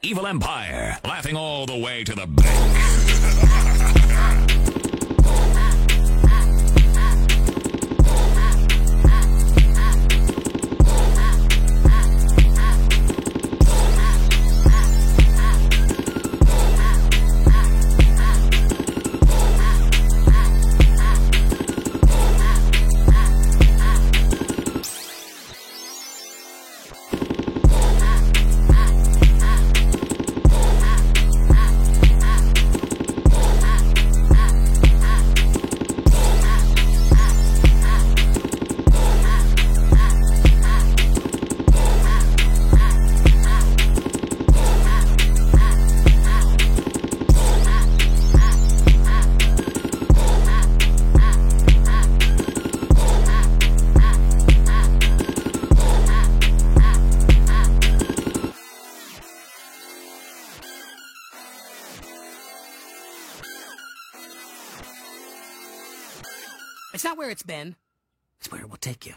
Evil Empire, laughing all the way to the bank. It's not where it's been. It's where it will take you.